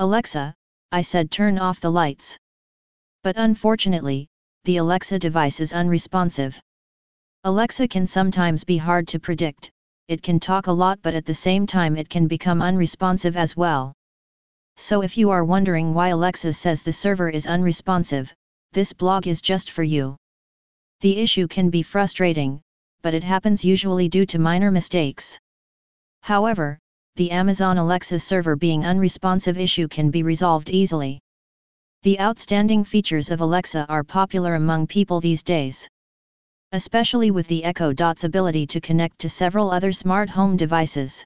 Alexa, I said turn off the lights. But unfortunately, the Alexa device is unresponsive. Alexa can sometimes be hard to predict, it can talk a lot but at the same time it can become unresponsive as well. So if you are wondering why Alexa says the server is unresponsive, this blog is just for you. The issue can be frustrating, but it happens usually due to minor mistakes. However, the Amazon Alexa server being unresponsive issue can be resolved easily. The outstanding features of Alexa are popular among people these days especially with the Echo Dot's ability to connect to several other smart home devices.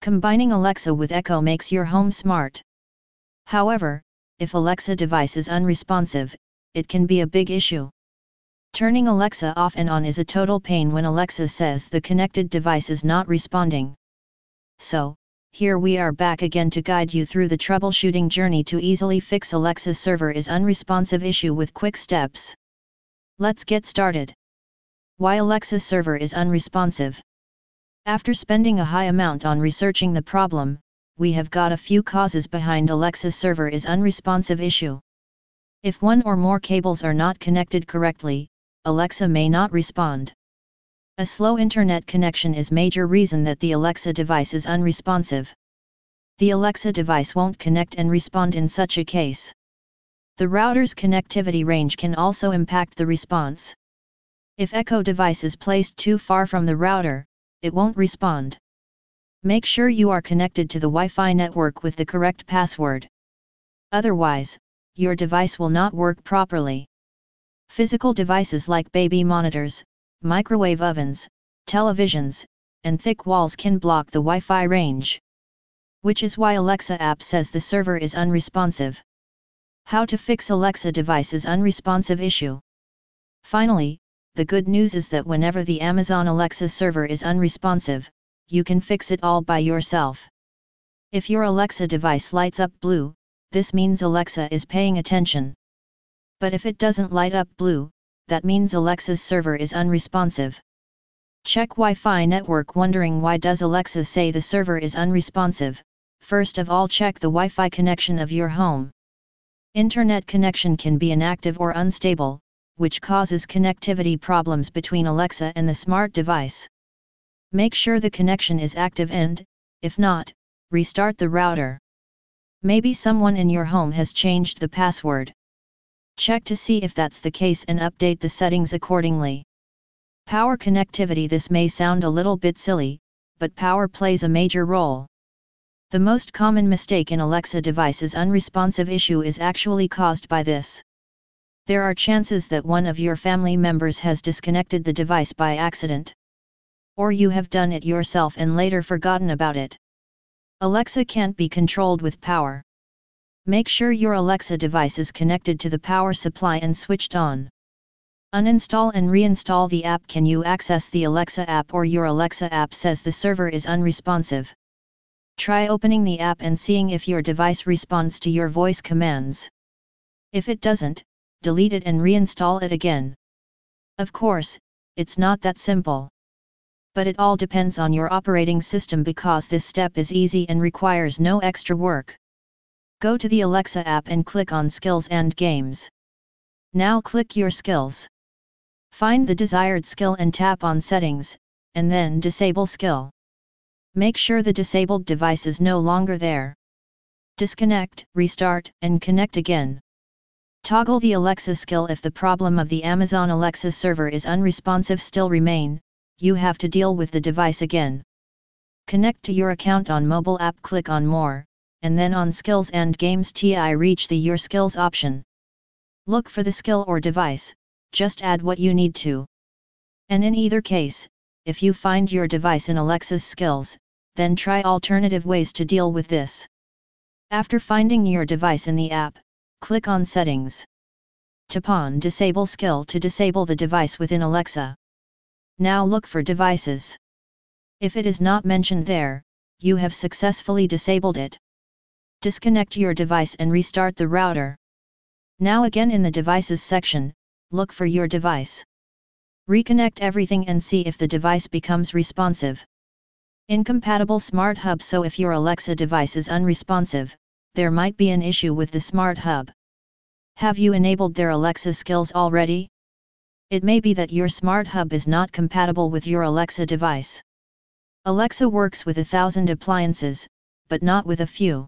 Combining Alexa with Echo makes your home smart. However, if Alexa device is unresponsive, it can be a big issue. Turning Alexa off and on is a total pain when Alexa says the connected device is not responding. So, here we are back again to guide you through the troubleshooting journey to easily fix Alexa's server is unresponsive issue with quick steps. Let's get started. Why Alexa's server is unresponsive. After spending a high amount on researching the problem, we have got a few causes behind Alexa's server is unresponsive issue. If one or more cables are not connected correctly, Alexa may not respond. A slow internet connection is major reason that the Alexa device is unresponsive. The Alexa device won't connect and respond in such a case. The router's connectivity range can also impact the response. If Echo device is placed too far from the router, it won't respond. Make sure you are connected to the Wi-Fi network with the correct password. Otherwise, your device will not work properly. Physical devices like baby monitors, microwave ovens, televisions, and thick walls can block the Wi-Fi range. Which is why Alexa app says the server is unresponsive. How to fix Alexa device's unresponsive issue. Finally, the good news is that whenever the Amazon Alexa server is unresponsive, you can fix it all by yourself. If your Alexa device lights up blue, this means Alexa is paying attention. But if it doesn't light up blue, that means Alexa's server is unresponsive. Check Wi-Fi network wondering why does Alexa say the server is unresponsive, first of all check the Wi-Fi connection of your home. Internet connection can be inactive or unstable, which causes connectivity problems between Alexa and the smart device. Make sure the connection is active and, if not, restart the router. Maybe someone in your home has changed the password. Check to see if that's the case and update the settings accordingly. Power connectivity This may sound a little bit silly, but power plays a major role. The most common mistake in Alexa device's unresponsive issue is actually caused by this. There are chances that one of your family members has disconnected the device by accident. Or you have done it yourself and later forgotten about it. Alexa can't be controlled with power. Make sure your Alexa device is connected to the power supply and switched on. Uninstall and reinstall the app. Can you access the Alexa app or your Alexa app says the server is unresponsive? Try opening the app and seeing if your device responds to your voice commands. If it doesn't, delete it and reinstall it again. Of course, it's not that simple. But it all depends on your operating system because this step is easy and requires no extra work. Go to the Alexa app and click on Skills and Games. Now click your skills. Find the desired skill and tap on Settings, and then Disable Skill. Make sure the disabled device is no longer there. Disconnect, restart, and connect again. Toggle the Alexa skill if the problem of the Amazon Alexa server is unresponsive still remain, you have to deal with the device again. Connect to your account on mobile app click on more, and then on skills and games TI reach the your skills option. Look for the skill or device, just add what you need to. And in either case, if you find your device in Alexa's skills, then try alternative ways to deal with this. After finding your device in the app, click on Settings. Tap on Disable skill to disable the device within Alexa. Now look for Devices. If it is not mentioned there, you have successfully disabled it. Disconnect your device and restart the router. Now again in the Devices section, look for your device. Reconnect everything and see if the device becomes responsive. Incompatible Smart Hub So if your Alexa device is unresponsive, there might be an issue with the Smart Hub. Have you enabled their Alexa skills already? It may be that your Smart Hub is not compatible with your Alexa device. Alexa works with a thousand appliances, but not with a few.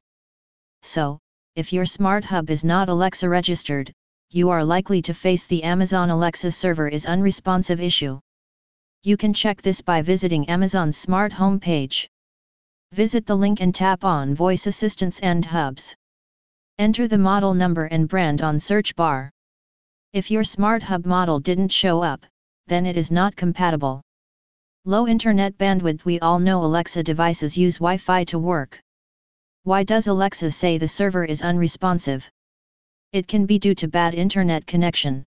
So, if your Smart Hub is not Alexa registered, you are likely to face the Amazon Alexa server is unresponsive issue. You can check this by visiting Amazon's Smart Home page. Visit the link and tap on Voice Assistants and Hubs. Enter the model number and brand on search bar. If your Smart Hub model didn't show up, then it is not compatible. Low internet bandwidth We all know Alexa devices use Wi-Fi to work. Why does Alexa say the server is unresponsive? It can be due to bad internet connection.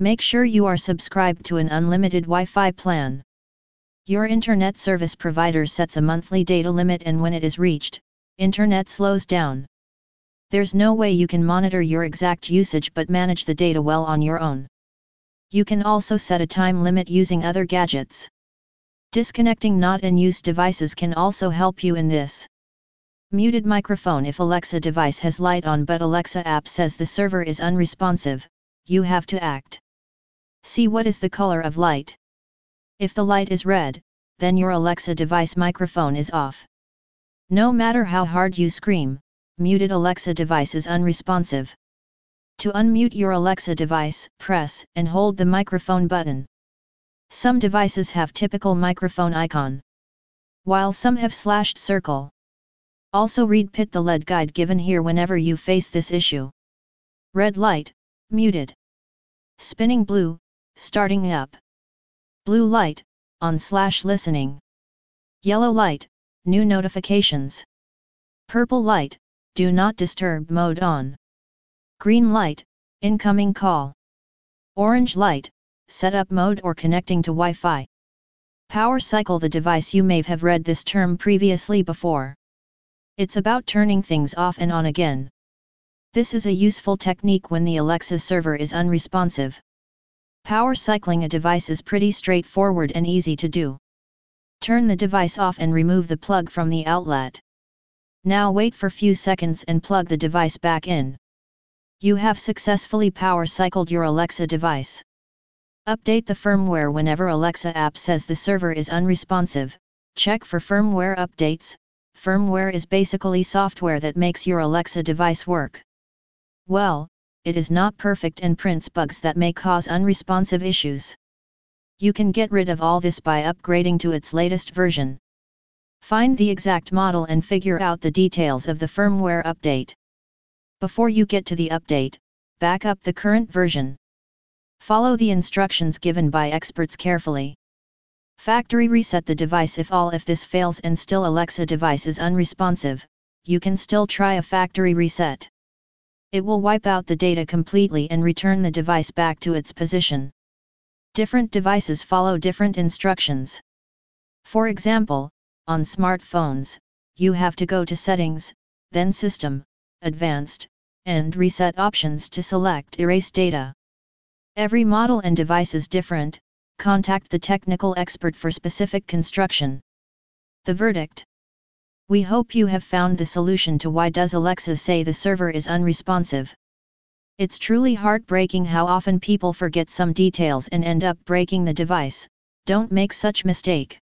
Make sure you are subscribed to an unlimited Wi-Fi plan. Your internet service provider sets a monthly data limit and when it is reached, internet slows down. There's no way you can monitor your exact usage but manage the data well on your own. You can also set a time limit using other gadgets. Disconnecting not in use devices can also help you in this. Muted microphone If Alexa device has light on but Alexa app says the server is unresponsive, you have to act. See what is the color of light. If the light is red, then your Alexa device microphone is off. No matter how hard you scream, muted Alexa device is unresponsive. To unmute your Alexa device, press and hold the microphone button. Some devices have typical microphone icon. While some have slashed circle. Also read PIT the LED guide given here whenever you face this issue. Red light, muted. Spinning blue, starting up. Blue light, on slash listening. Yellow light, new notifications. Purple light, do not disturb mode on. Green light, incoming call. Orange light, setup mode or connecting to Wi-Fi. Power cycle the device you may have read this term previously before. It's about turning things off and on again. This is a useful technique when the Alexa server is unresponsive. Power cycling a device is pretty straightforward and easy to do. Turn the device off and remove the plug from the outlet. Now wait for few seconds and plug the device back in. You have successfully power cycled your Alexa device. Update the firmware whenever Alexa app says the server is unresponsive. Check for firmware updates, firmware is basically software that makes your Alexa device work. Well, it is not perfect and prints bugs that may cause unresponsive issues. You can get rid of all this by upgrading to its latest version. Find the exact model and figure out the details of the firmware update. Before you get to the update, back up the current version. Follow the instructions given by experts carefully. Factory reset the device if all if this fails and still Alexa device is unresponsive, you can still try a factory reset. It will wipe out the data completely and return the device back to its position. Different devices follow different instructions. For example, on smartphones, you have to go to Settings, then System, Advanced, and Reset options to select Erase data. Every model and device is different, contact the technical expert for specific construction. The verdict We hope you have found the solution to why does Alexa say the server is unresponsive. It's truly heartbreaking how often people forget some details and end up breaking the device, don't make such mistake.